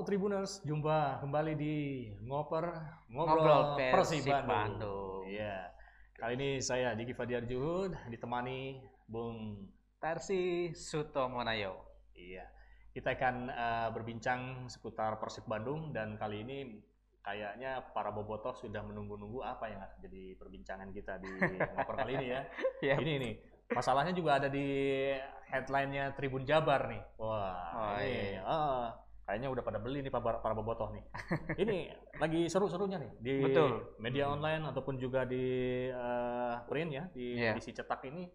Tribuners, jumpa kembali di Ngoper Ngobrol Ngobrol Persib Bandung. Iya. Kali ini saya Diki Fadiar Juhud ditemani Bung Tarsi Sutomonayo. Iya. Kita akan eh, berbincang seputar Persib Bandung dan kali ini kayaknya para bobotoh sudah menunggu-nunggu apa yang akan jadi perbincangan kita di Ngoper kali ini ya. Iya. Ini nih. Masalahnya juga ada di headline-nya Tribun Jabar nih. Wah, Oh, ini iya. ah, kayaknya udah pada beli nih para, para bobotoh nih. ini lagi seru-serunya nih di Betul. media online ataupun juga di eh, print ya, di Iya. edisi cetak ini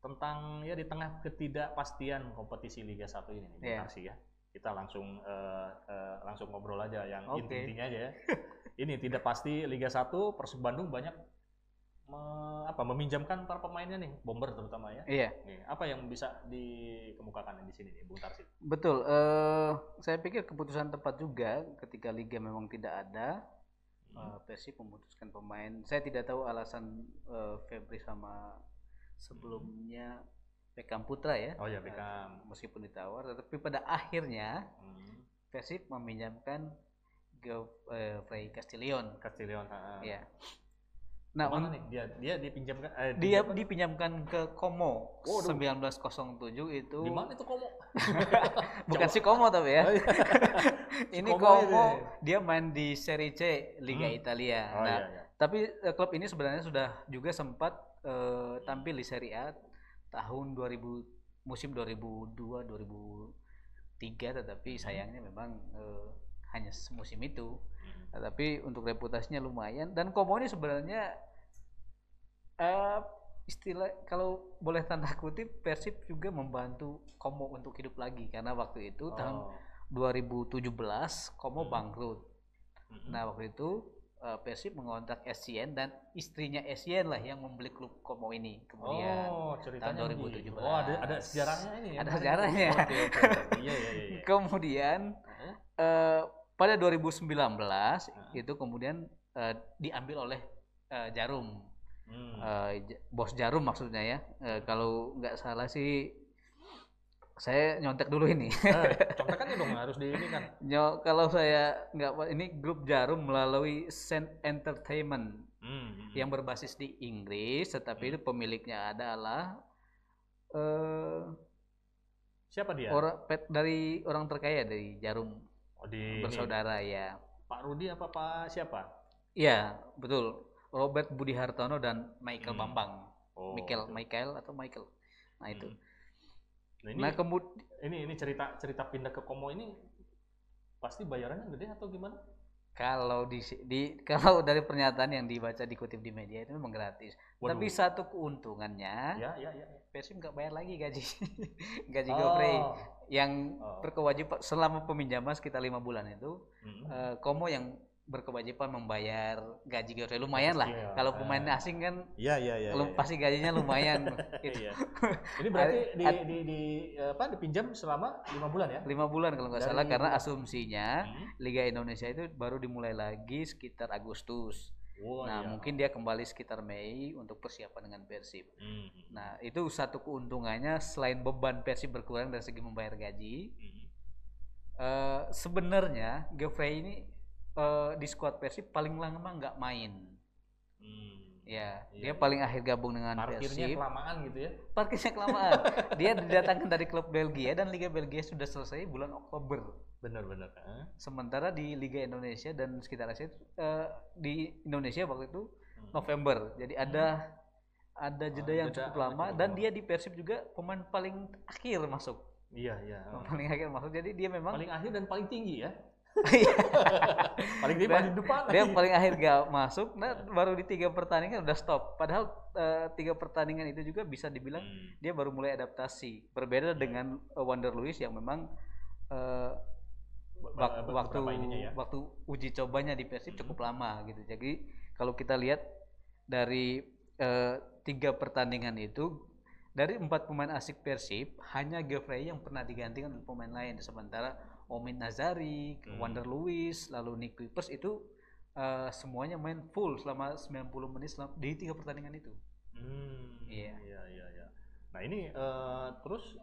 tentang ya di tengah ketidakpastian kompetisi Liga 1 ini nih, Bung Iya. Tarsi ya. Kita langsung eh, eh, langsung ngobrol aja yang Oke. inti-intinya aja ya. ini tidak pasti Liga 1 Persib Bandung banyak me- apa meminjamkan para pemainnya nih, bomber terutama ya. Iya, Nih, apa yang bisa dikemukakan di sini nih, Bung Tarsi? betul. Eh, saya pikir keputusan tepat juga ketika liga memang tidak ada. eh, Persib memutuskan pemain. Saya tidak tahu alasan eh, Febri sama sebelumnya Beckham Putra ya. Oh ya, Beckham. meskipun ditawar, tetapi pada akhirnya Hmm. Persib meminjamkan Geoffrey Castillion. Castillion. ha. Ya. Nah, Ke mana un- nih? Dia dia dipinjamkan eh, dia dipinjamkan- dipinjamkan ke Como Waduh. 1907 itu di mana itu Komo? bukan si Como tapi ya Oh, iya. ini Como Como ini. dia main di Serie C Liga Hmm. Italia Oh nah iya iya. tapi eh, klub ini sebenarnya sudah juga sempat eh, tampil di Serie A tahun 2000 musim 2002 2003 tetapi Hmm. sayangnya memang eh, hanya musim itu Hmm. tapi untuk reputasinya lumayan dan Como ini sebenarnya eh istilah kalau boleh tanda kutip Persib juga membantu Como untuk hidup lagi karena waktu itu tahun Oh. 2017 Como Hmm. bangkrut. Mm-mm. Nah waktu itu eh, Persib mengontrak SCN dan istrinya SCN lah yang membeli klub Como ini kemudian. oh, ceritanya tahun begitu. 2017. Oh, ada ada sejarahnya ini ya. Ada sejarahnya. Iya iya iya. iya. Kemudian Heeh. eh, pada 2019 Hmm. itu kemudian eh, diambil oleh eh, Jarum. Hmm. J- bos Jarum maksudnya ya. Eh, kalau nggak salah sih saya nyontek dulu ini. Eh, contekannya dong harus di ini kan. Nyo, kalau saya nggak ini grup Jarum melalui Sen Entertainment Hmm. yang berbasis di Inggris, tetapi Hmm. itu pemiliknya adalah eh Siapa dia? orang dari orang terkaya dari Jarum Oh, di ini. bersaudara ya. Pak Rudi apa Pak siapa? Iya, betul. Robert Budi Hartono dan Michael Hmm. Bambang. Oh, Michael, betul. Michael atau Michael. Nah itu. Hmm. Nah, ini Nah kemudian ini ini cerita cerita pindah ke Komo ini pasti bayarannya gede atau gimana? kalau di, di kalau dari pernyataan yang dibaca dikutip di media itu memang gratis. Waduh. Tapi satu keuntungannya Ya ya ya. Persib nggak bayar lagi gaji gaji Oh. Yang Oh. berkewajiban selama peminjaman sekitar lima bulan itu Hmm. eh, Komo yang berkewajiban membayar gaji Geoffrey lumayan lah Iya. kalau pemain Ah. asing kan Iya iya iya. lu- iya. pasti gajinya lumayan itu Iya. Ini berarti di, di, di apa dipinjam selama lima bulan ya? lima bulan kalau nggak Dari salah karena asumsinya Hmm. Liga Indonesia itu baru dimulai lagi sekitar Agustus Wah, nah iya. mungkin dia kembali sekitar Mei untuk persiapan dengan Persib Hmm. nah itu satu keuntungannya selain beban Persib berkurang dari segi membayar gaji Hmm. Eh, sebenarnya Geoffrey ini eh, di skuad Persib paling lama nggak main. Hmm. Ya, Iya, dia iya. paling akhir gabung dengan Parkirnya Persib. kelamaan gitu ya? Parkirnya kelamaan. dia didatangkan dari klub Belgia dan Liga Belgia sudah selesai bulan Oktober. Bener-bener. Hah? Sementara di Liga Indonesia dan sekitar Asia eh, di Indonesia waktu itu Hmm. November. Jadi ada ada jeda Ah, yang jeda cukup lama cukup dan lama. dia di Persib juga pemain paling akhir masuk. Iya iya. Paling akhir masuk. Jadi dia memang Paling akhir dan paling tinggi ya? Iya. paling Dan paling depan. dia lagi. paling akhir gak masuk nah baru di tiga pertandingan udah stop padahal eh, tiga pertandingan itu juga bisa dibilang Hmm. dia baru mulai adaptasi berbeda dengan eh, Wander Luis yang memang wak- ba- waktu ya. waktu uji cobanya di Persib Hmm. cukup lama gitu jadi kalau kita lihat dari eh, tiga pertandingan itu dari empat pemain asik Persib hanya Geoffrey yang pernah digantikan oleh pemain lain sementara Omin Nazari, Hmm. Wander Luis, lalu Nick Kuipers itu eh, semuanya main full selama 90 menit selama, di tiga pertandingan itu. Hmm, Iya. iya, iya, iya. Nah ini eh, terus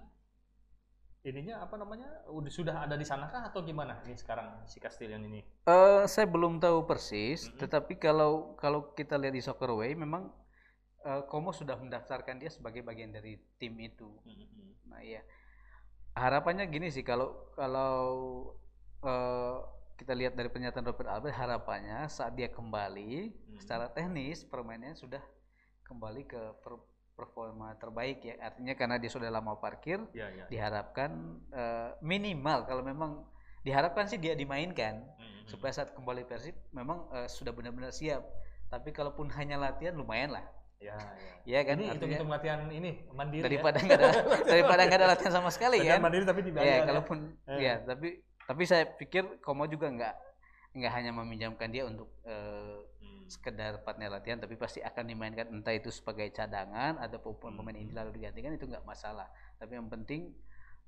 ininya apa namanya udah sudah ada di sana kah atau gimana ini sekarang si Castillion ini? Eh, saya belum tahu persis, Mm-mm. tetapi kalau kalau kita lihat di Soccerway memang eh, Como sudah mendaftarkan dia sebagai bagian dari tim itu. Nah, iya. Harapannya gini sih kalau kalau eh, kita lihat dari pernyataan Robert Albert harapannya saat dia kembali Hmm. secara teknis permainannya sudah kembali ke per- performa terbaik ya. Artinya karena dia sudah lama parkir, Ya ya. diharapkan eh, minimal kalau memang diharapkan sih dia dimainkan Mm-mm. supaya saat kembali Persib memang eh, sudah benar-benar siap. Tapi kalaupun hanya latihan lumayan lah. Ya ya. Ya kan artinya hitung-hitung latihan ini mandiri daripada ya. nggak ada daripada nggak ada latihan sama sekali Latihan kan. mandiri tapi dibayar. Ya, ya. kalaupun Eh. ya, tapi tapi saya pikir Komo juga nggak nggak hanya meminjamkan dia untuk eh, Hmm. sekedar partner latihan, tapi pasti akan dimainkan entah itu sebagai cadangan ataupun Hmm. pemain inti lalu digantikan itu nggak masalah. Tapi yang penting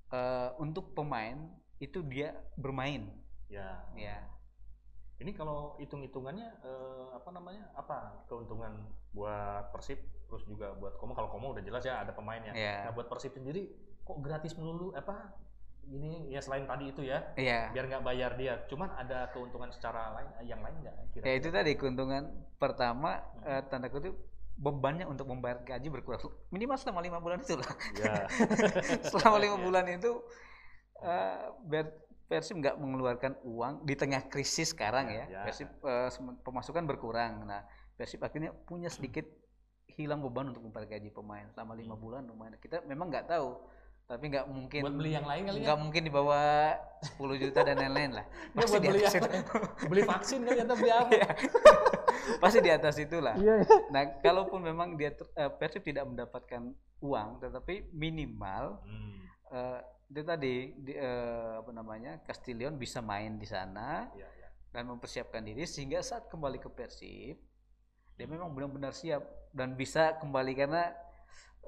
eh, untuk pemain itu dia bermain, Ya. ya. Ini kalau hitung-hitungannya eh, apa namanya? Apa keuntungan buat Persib terus juga buat Komo kalau Komo udah jelas ya ada pemainnya. Ya. Nah, buat Persib sendiri kok gratis melulu apa ini ya selain tadi itu ya Iya. biar nggak bayar dia cuman ada keuntungan secara lain yang lain nggak kira Ya itu tadi keuntungan pertama eh, tanda kutip bebannya untuk membayar gaji berkurang minimal selama lima bulan itu lah. ya selama lima Iya. bulan itu eh biar Persib nggak mengeluarkan uang di tengah krisis sekarang Ya, ya, ya. Persib eh, sem- pemasukan berkurang. Nah Persib akhirnya punya sedikit hilang beban untuk membayar gaji pemain. Selama lima Hmm. bulan lumayan. Kita memang nggak tahu tapi nggak mungkin buat beli yang lain kali ya? nggak mungkin di bawah 10 juta dan lain-lain lah. Ya, pasti buat di beli atas yang itu. beli vaksin kali atau beli apa? Iya. pasti di atas itulah. Iya nah kalaupun memang dia eh, Persib tidak mendapatkan uang tetapi minimal Hmm, eh itu tadi di, eh, apa namanya Castillion bisa main di sana iya, iya. dan mempersiapkan diri sehingga saat kembali ke Persib dia memang benar-benar siap dan bisa kembali karena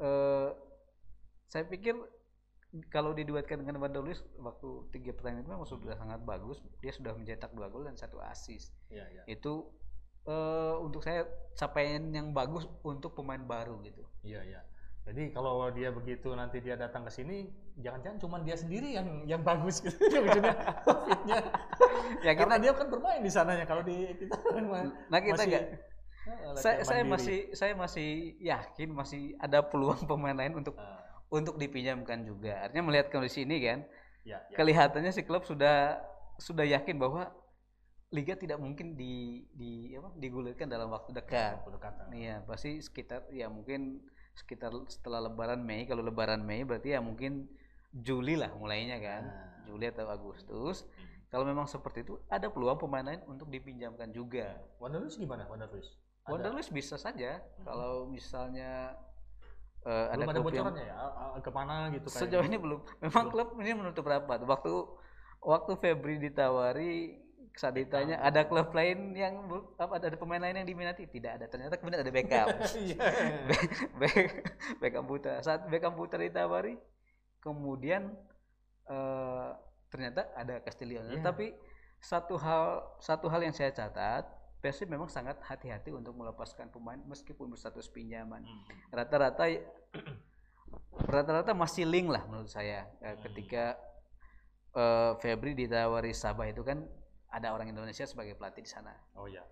eh, saya pikir kalau diduetkan dengan Luis waktu tiga pertandingan itu memang sudah sangat bagus. Dia sudah mencetak dua gol dan satu assist. Iya iya. Itu eh, untuk saya capaian yang bagus untuk pemain baru gitu. Iya iya jadi kalau dia begitu nanti dia datang ke sini jangan-jangan cuma dia sendiri yang yang bagus gitu. Maksudnya ya karena kita dia kan bermain di sananya kalau di kita kan nah kita masih, nggak eh, saya, saya masih saya masih yakin masih ada peluang pemain lain untuk Ah, untuk dipinjamkan juga. Artinya melihat kondisi ini kan ya, ya. kelihatannya si klub sudah sudah yakin bahwa liga tidak mungkin di di apa digulirkan dalam waktu dekat. Pendekatan. iya pasti sekitar ya mungkin sekitar setelah lebaran Mei kalau lebaran Mei berarti ya mungkin Juli lah mulainya kan. Nah. Juli atau Agustus. Hmm. kalau memang seperti itu ada peluang pemain lain untuk dipinjamkan juga. Wanderlust gimana? Wanderlust Ada- Wanderlust bisa saja. Kalau misalnya ada belum ada yang bocorannya ya? Ke mana gitu kayak sejauh ini belum. Memang Belum. klub ini menutup rapat. Waktu waktu Febri ditawari saat ditanya ada klub lain yang apa ada pemain lain yang diminati tidak ada ternyata kemudian ada Beckham Iya. Be- Beckham Putra saat Beckham Putra ditawari kemudian eh, ternyata ada Castillion Iya. tapi satu hal satu hal yang saya catat Persib memang sangat hati-hati untuk melepaskan pemain meskipun berstatus pinjaman Hmm. rata-rata rata-rata masih link lah menurut saya Hmm. ketika eh, Febri ditawari Sabah itu kan ada orang Indonesia sebagai pelatih di sana. Oh ya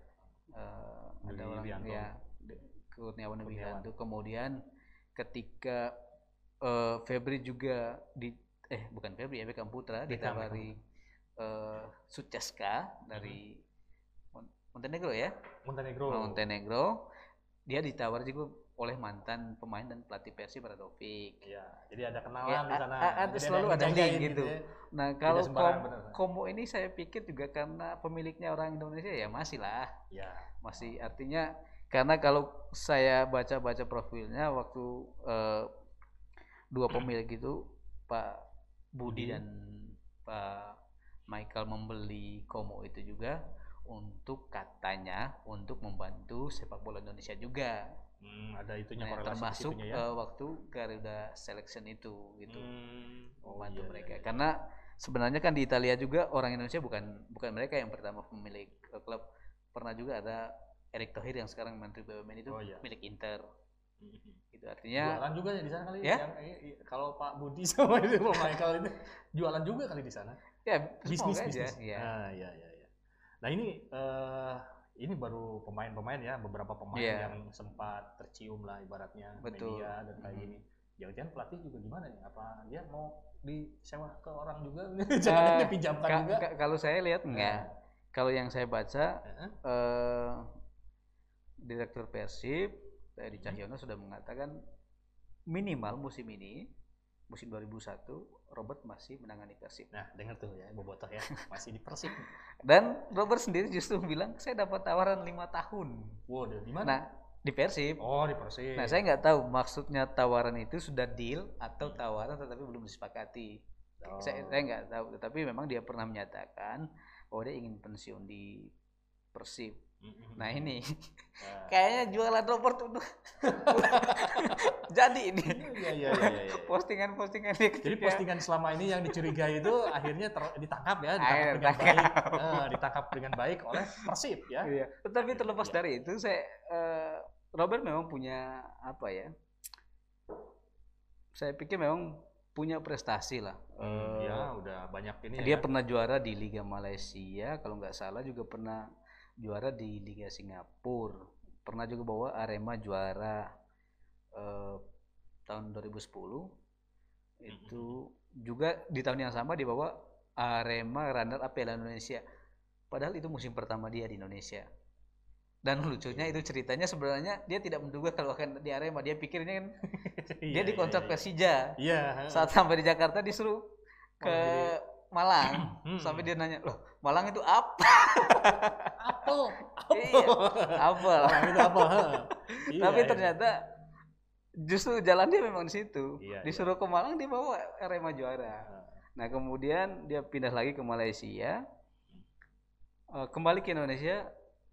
Dwi ada orang Widianto. ya Kurniawan. Widianto. Kemudian ketika eh, Febri juga di eh bukan Febri ya Beckham Putra Beckham, ditawari eh, Suceska dari Hmm. Mon- Montenegro ya? Montenegro. Montenegro. Dia ditawar juga oleh mantan pemain dan pelatih Persib Radovic. Iya, jadi ada kenalan Ya, di sana. a- a- Jadi selalu ada link gitu. ya. Nah kalau Kom- bener. Komo ini saya pikir juga karena pemiliknya orang Indonesia ya masih lah, Ya. masih artinya karena kalau saya baca-baca profilnya waktu eh, dua pemilik itu Pak Budi Budi. dan Pak Michael membeli Komo itu juga untuk katanya untuk membantu sepak bola Indonesia juga. Hmm, ada itunya Nah, korelasi termasuk ya. eh, waktu Garuda Selection itu gitu Hmm, oh membantu iya, mereka iya, iya. karena sebenarnya kan di Italia juga orang Indonesia bukan bukan mereka yang pertama pemilik eh, klub pernah juga ada Erick Thohir yang sekarang menteri BUMN itu Oh, iya. milik Inter Itu artinya jualan juga ya di sana kali Ya? yang eh, kalau Pak Budi sama itu Pak Michael itu jualan juga kali di sana ya bisnis aja. bisnis Ya. ah ya ya ya nah ini eh ini baru pemain-pemain ya beberapa pemain Iya. yang sempat tercium lah ibaratnya Betul. media dan kayak Mhm. gini jangan-jangan pelatih juga gimana nih apa dia mau disewa ke orang juga jangan Eh, dipinjamkan Ka- juga ka- kalau saya lihat enggak. Kalau yang saya baca Heeh. eh Direktur Persib Edi Hmm. Cahyono sudah mengatakan minimal musim ini musim 2001 Robert masih menangani Persib. nah dengar tuh ya bobotoh ya masih di persib. Dan Robert sendiri justru bilang saya dapat tawaran lima tahun. waduh di mana Nah di Persib. oh di persib Nah saya nggak tahu maksudnya tawaran itu sudah deal atau tawaran tetapi belum disepakati. Oh. Saya saya nggak tahu. Tetapi memang dia pernah menyatakan bahwa dia ingin pensiun di Persib. Nah ini Nah. kayaknya jualan Robert udah jadi ini Iya, iya, iya, iya, iya. postingan-postingan dia Jadi postingan selama ini yang dicurigai itu akhirnya ter- ditangkap ya, ditangkap dengan ditangkap. baik, Eh, ditangkap dengan baik oleh Persib ya. Iya. Tetapi terlepas Iya. dari itu, saya eh, Robert memang punya apa ya? Saya pikir memang punya prestasi lah. Eh, ya udah banyak ini dia ya. pernah juara di Liga Malaysia, kalau nggak salah juga pernah juara di Liga Singapura. Pernah juga bawa Arema juara eh, tahun 2010. Itu juga di tahun yang sama dibawa Arema runner up Piala Indonesia. Padahal itu musim pertama dia di Indonesia. Dan lucunya itu ceritanya sebenarnya dia tidak menduga kalau akan di Arema. Dia pikirnya kan Iya, dia dikontrak iya, Persija. Iya. Saat sampai di Jakarta disuruh ke Malang. Hmm. Sampai dia nanya, "Loh, Malang itu apa?" apel, Iya, apel. Itu apa? Iya, Tapi iya. ternyata justru jalan dia memang di situ. Iya, Disuruh ke Malang dia bawa Arema juara. Nah, kemudian dia pindah lagi ke Malaysia. Eh, kembali ke Indonesia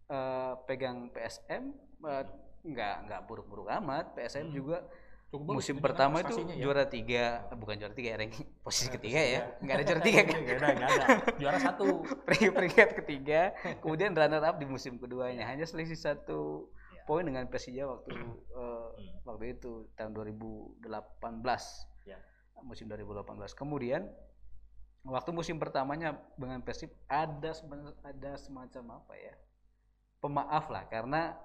eh, pegang PSM eh, nggak nggak buruk-buruk amat. PSM Hmm. juga Cukup musim pertama itu ya. juara tiga, bukan juara tiga, ranking posisi ketiga ya. Nggak ada juara tiga kan? Nggak ada, nggak ada. Juara satu. Peringkat peringkat ketiga, kemudian runner up di musim keduanya. Hanya selisih satu Iya. poin dengan Persija waktu Hmm. waktu itu tahun 2018 Ya. musim 2018 kemudian waktu musim pertamanya dengan Persib ada ada semacam apa ya pemaaf lah karena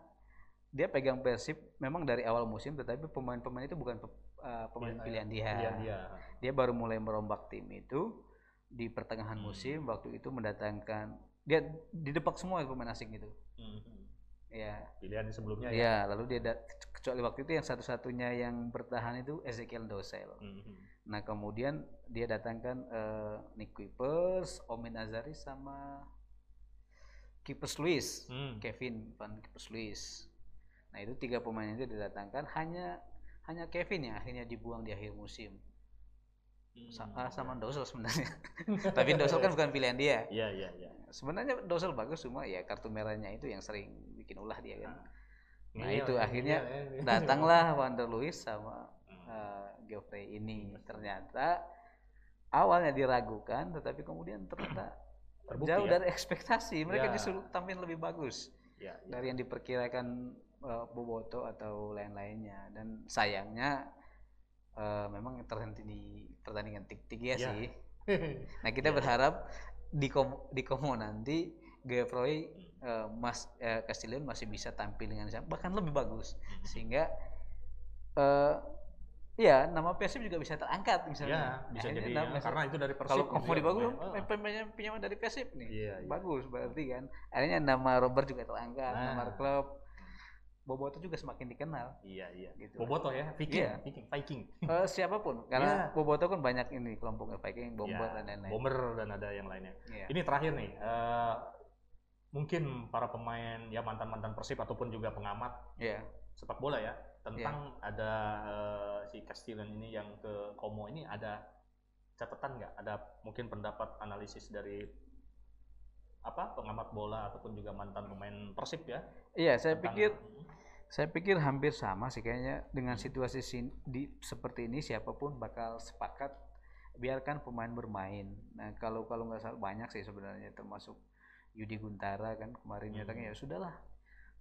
dia pegang Persib memang dari awal musim tetapi pemain-pemain itu bukan pe- eh, pemain Iya, pilihan dia Pilihan dia. dia baru mulai merombak tim itu di pertengahan Hmm. musim waktu itu mendatangkan dia didepak semua pemain asing itu Mhm. ya Pilihan sebelumnya ya. Ya, lalu dia kecuali waktu itu yang satu-satunya yang bertahan itu Ezekiel Dosel. Mhm. Nah, kemudian dia datangkan eh, Nick Kuipers, Omin Azari sama Kipers Luis, Hmm. Kevin Van Kipers Luis. Nah, itu tiga pemain itu didatangkan hanya hanya Kevin yang akhirnya dibuang di akhir musim. Hmm. ah, sama Dosel sebenarnya. Tapi Dosel kan bukan pilihan dia. Iya, iya, iya. Sebenarnya Dosel bagus cuma ya kartu merahnya itu yang sering bikin ulah dia kan. Nah, Ngeyel itu ya, akhirnya ngeyel ya. datanglah Wander Luis sama uh, Geoffrey ini ternyata awalnya diragukan tetapi kemudian ternyata Terbukti jauh ya? dari ekspektasi mereka Ya. justru tampil lebih bagus Iya, iya. dari yang diperkirakan uh, Boboto atau lain-lainnya dan sayangnya uh, memang terhenti di pertandingan tik-tik ya Ya. sih nah kita Ya. berharap di Kom- di Komo nanti Geoffrey uh, Mas uh, Castillion masih bisa tampil dengan siapa bahkan lebih bagus Hmm. sehingga eh ya nama Persib juga bisa terangkat Ya, misalnya bisa Akhirnya jadi ya, karena itu dari Persib. kalau ya, dibagus pemain. Ah. pemain pinjaman dari Persib nih Iya, iya. bagus berarti kan akhirnya nama Robert juga terangkat Nah. nama klub Boboto juga semakin dikenal Iya, iya. gitu Boboto ya, Viking, Iya. Viking, Viking. Eh, siapa pun karena Iya. Boboto kan banyak ini kelompoknya Viking Bomber Ya, dan lain-lain Bomber dan ada yang lainnya. Iya. Ini terakhir nih, eh, mungkin para pemain ya mantan-mantan Persib ataupun juga pengamat Iya. sepak bola ya tentang ada eh, si Castillion ini yang ke Como ini ada catatan nggak? Ada mungkin pendapat analisis dari apa pengamat bola ataupun juga mantan pemain Persib ya? iya saya tentang- pikir saya pikir hampir sama sih kayaknya dengan situasi sin- di seperti ini siapa pun bakal sepakat biarkan pemain bermain. Nah kalau kalau nggak salah banyak sih sebenarnya termasuk Yudi Guntara kan kemarin Hmm. nyatanya ya sudahlah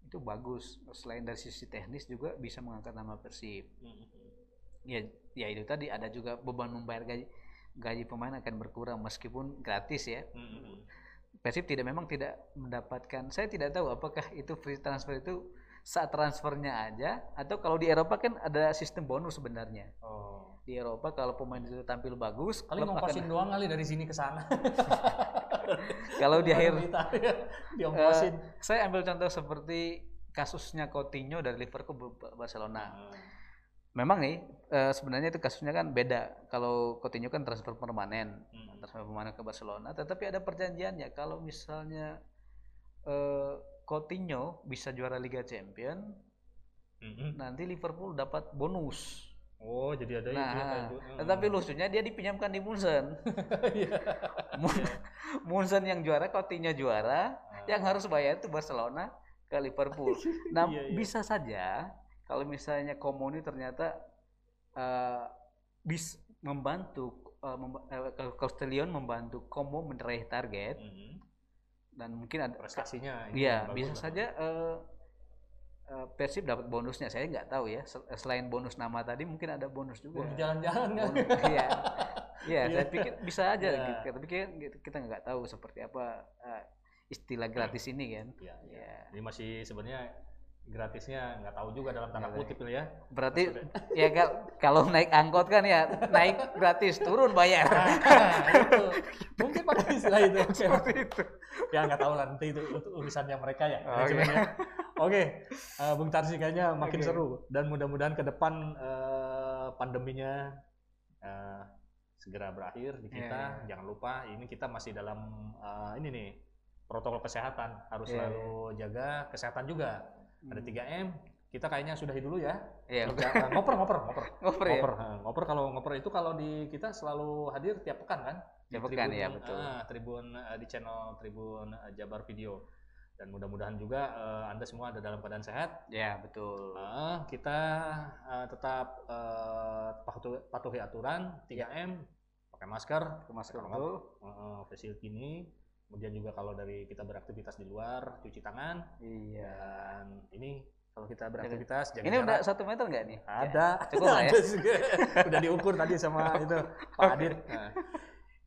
itu bagus selain dari sisi teknis juga bisa mengangkat nama Persib Hmm. ya ya itu tadi ada juga beban membayar gaji gaji pemain akan berkurang meskipun gratis ya Hmm. Persib tidak memang tidak mendapatkan saya tidak tahu apakah itu free transfer itu saat transfernya aja atau kalau di Eropa kan ada sistem bonus sebenarnya Oh. di Eropa kalau pemain itu tampil bagus Kali klub akan- doang kali dari sini ke sana. kalau di akhir Italia diongkosin. Eh, saya ambil contoh seperti kasusnya Coutinho dari Liverpool ke Barcelona Hmm. Memang nih eh, sebenarnya itu kasusnya kan beda kalau Coutinho kan transfer permanen Hmm. transfer permanen ke Barcelona tetapi ada perjanjiannya kalau misalnya eh, Coutinho bisa juara Liga Champion Hmm. nanti Liverpool dapat bonus Oh, jadi ada itu. nah gitu. Hmm. tetapi lucunya dia dipinjamkan di Munchen Iya. Mun- Munchen yang juara Coutinho juara Ah. yang harus bayar itu Barcelona ke Liverpool nah Iya, iya. bisa saja kalau misalnya Komoni ternyata eh, bis membantu eh, memba- kalau Castellion membantu Como meraih target Hmm. dan mungkin ada prestasinya Iya, bisa lah. saja eh, eh, Persib dapat bonusnya. Saya nggak tahu ya. Sel- Selain bonus nama tadi, mungkin ada bonus juga. Bonus jalan-jalan kan. Iya, iya. Iya. Saya pikir bisa aja. Iya. gitu. Tapi kita- kita nggak tahu seperti apa istilah gratis ini kan. Iya, iya. Iya. Ini masih sebenarnya gratisnya nggak tahu juga dalam tanda Nggak tahu. kutip ya. Berarti ya kal- kalau naik angkot kan ya naik gratis, turun bayar. Nah, itu. Mungkin pakai istilah itu. Seperti itu. ya nggak tahu lah nanti itu urusannya mereka ya. Oke. manajemennya. Oke, eh, Bung Tarsi kayaknya makin Oke. seru dan mudah-mudahan ke depan eh, pandeminya eh, segera berakhir di kita. Iya. Jangan lupa ini kita masih dalam eh, ini nih protokol kesehatan harus Iya, selalu jaga kesehatan juga. Ada Hmm. 3M. Kita kayaknya sudahi dulu ya. Iya, Kita, eh, ngoper, ngoper, ngoper. ngoper ya. Ngoper, ngoper kalau ngoper itu kalau di kita selalu hadir tiap pekan kan? Tiap pekan, Tribun, ya, betul. ah, Tribun eh, di channel Tribun eh, Jabar Video. Dan mudah-mudahan juga eh, Anda semua ada dalam keadaan sehat. Ya, betul. Ah, kita eh, tetap eh, patuhi, patuhi aturan 3M, pakai masker, Ke masker pakai betul. face shield ini. Kemudian juga kalau dari kita beraktivitas di luar, cuci tangan. Iya. Dan ini kalau kita beraktivitas jaga Ini jarak. udah satu meter nggak nih? Ada, cukup lah ya. Udah diukur tadi sama itu Pak Adit. Nah,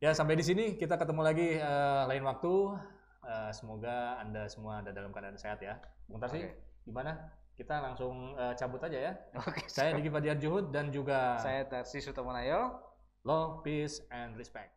ya sampai di sini kita ketemu lagi eh, lain waktu. Eh, semoga anda semua ada dalam keadaan sehat ya. Bung Tarsi, Oke. gimana? Kita langsung eh, cabut aja ya. Oke. Saya Diki Fadiar Juhud dan juga Saya Tarsi Sutomonayo. Love, Peace, and Respect.